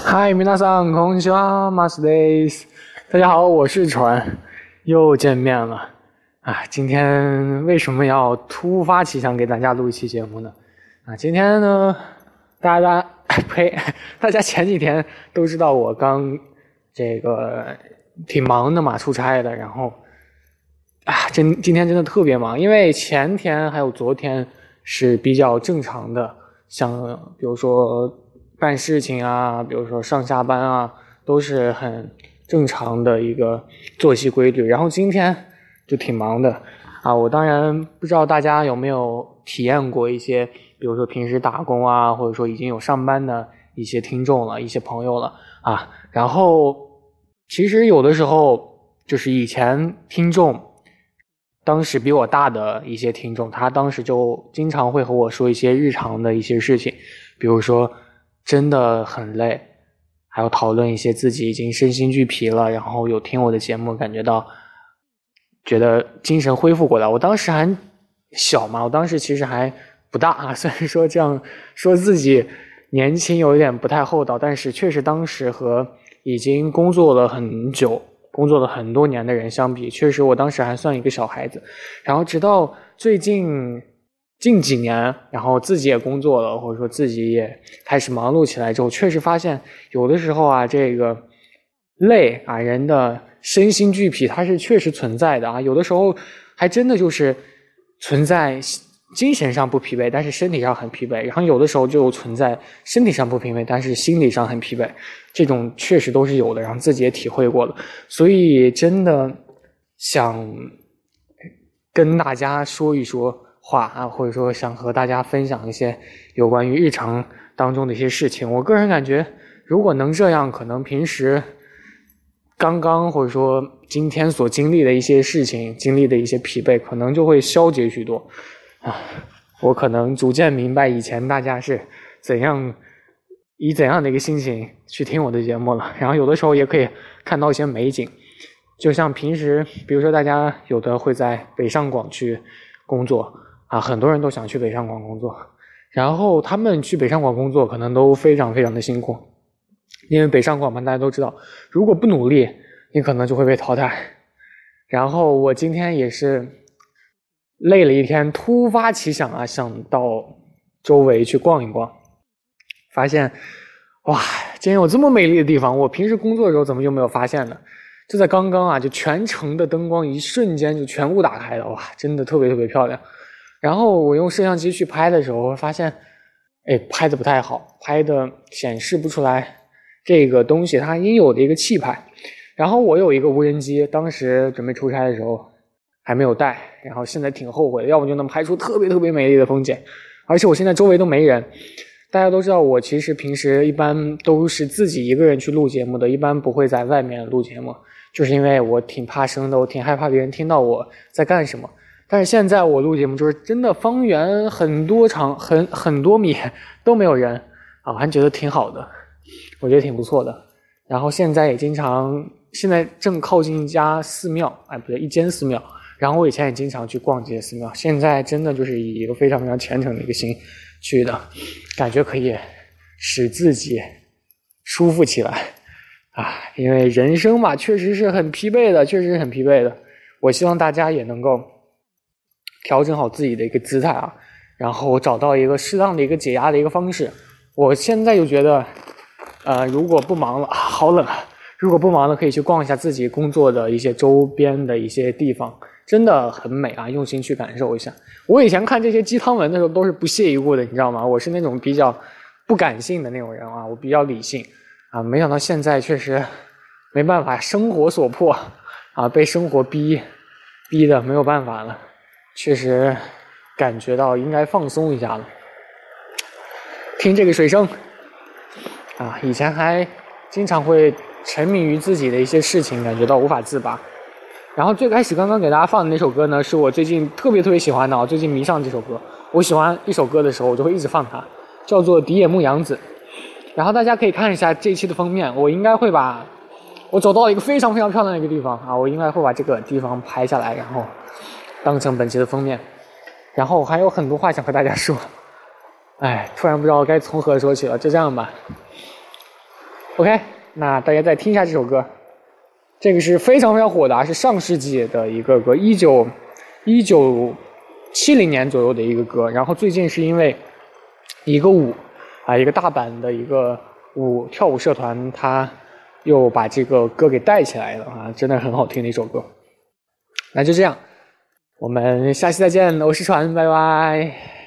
嗨，皆さん、こんにちは、マスです。大家好，我是船，又见面了。啊，今天为什么要突发奇想给大家录一期节目呢？啊，今天呢，大家呸，大家前几天都知道我刚这个挺忙的嘛，出差的，然后啊，今今天真的特别忙，因为前天还有昨天是比较正常的，像比如说。 办事情啊，比如说上下班啊，都是很正常的一个作息规律。然后今天就挺忙的啊，我当然不知道大家有没有体验过一些，比如说平时打工啊，或者说已经有上班的一些听众了、一些朋友了啊。然后其实有的时候就是以前听众，当时比我大的一些听众，他当时就经常会和我说一些日常的一些事情，比如说。真的很累，还要讨论一些自己已经身心俱疲了，然后有听我的节目，感觉到觉得精神恢复过来。我当时还小嘛，我当时其实还不大啊。虽然说这样说自己年轻有一点不太厚道，但是确实当时和已经工作了很久、工作了很多年的人相比，确实我当时还算一个小孩子。然后直到最近。近几年，然后自己也工作了，或者说自己也开始忙碌起来之后，确实发现有的时候啊，这个累啊，人的身心俱疲，它是确实存在的啊。有的时候还真的就是存在精神上不疲惫，但是身体上很疲惫；然后有的时候就存在身体上不疲惫，但是心理上很疲惫。这种确实都是有的，然后自己也体会过了，所以真的想跟大家说一说。话啊，或者说想和大家分享一些有关于日常当中的一些事情。我个人感觉，如果能这样，可能平时刚刚或者说今天所经历的一些事情、经历的一些疲惫，可能就会消解许多啊。我可能逐渐明白以前大家是怎样以怎样的一个心情去听我的节目了。然后有的时候也可以看到一些美景，就像平时，比如说大家有的会在北上广去工作。啊，很多人都想去北上广工作，然后他们去北上广工作可能都非常非常的辛苦，因为北上广嘛，大家都知道，如果不努力，你可能就会被淘汰。然后我今天也是累了一天，突发奇想啊，想到周围去逛一逛，发现哇，竟然有这么美丽的地方，我平时工作的时候怎么就没有发现呢？就在刚刚啊，就全城的灯光一瞬间就全部打开了，哇，真的特别特别漂亮。然后我用摄像机去拍的时候，发现，哎，拍的不太好，拍的显示不出来这个东西它应有的一个气派。然后我有一个无人机，当时准备出差的时候还没有带，然后现在挺后悔的，要不就能拍出特别特别美丽的风景。而且我现在周围都没人，大家都知道我其实平时一般都是自己一个人去录节目的，一般不会在外面录节目，就是因为我挺怕生的，我挺害怕别人听到我在干什么。但是现在我录节目，就是真的方圆很多长很很多米都没有人啊，我还觉得挺好的，我觉得挺不错的。然后现在也经常，现在正靠近一家寺庙，哎不对，一间寺庙。然后我以前也经常去逛这些寺庙，现在真的就是以一个非常非常虔诚的一个心去的，感觉可以使自己舒服起来啊。因为人生嘛，确实是很疲惫的，确实是很疲惫的。我希望大家也能够。调整好自己的一个姿态啊，然后找到一个适当的一个解压的一个方式。我现在就觉得，呃，如果不忙了，好冷啊！如果不忙了，可以去逛一下自己工作的一些周边的一些地方，真的很美啊！用心去感受一下。我以前看这些鸡汤文的时候都是不屑一顾的，你知道吗？我是那种比较不感性的那种人啊，我比较理性啊。没想到现在确实没办法，生活所迫啊，被生活逼逼的没有办法了。确实感觉到应该放松一下了。听这个水声啊，以前还经常会沉迷于自己的一些事情，感觉到无法自拔。然后最开始刚刚给大家放的那首歌呢，是我最近特别特别喜欢的，我最近迷上这首歌。我喜欢一首歌的时候，我就会一直放它，叫做《迪野牧羊子》。然后大家可以看一下这期的封面，我应该会把我走到一个非常非常漂亮的一个地方啊，我应该会把这个地方拍下来，然后。当成本期的封面，然后我还有很多话想和大家说，哎，突然不知道该从何说起了，就这样吧。OK，那大家再听一下这首歌，这个是非常非常火的，是上世纪的一个歌，一九一九七零年左右的一个歌。然后最近是因为一个舞啊，一个大阪的一个舞跳舞社团，他又把这个歌给带起来了啊，真的很好听的一首歌。那就这样，我们下期再见，我是船，拜拜。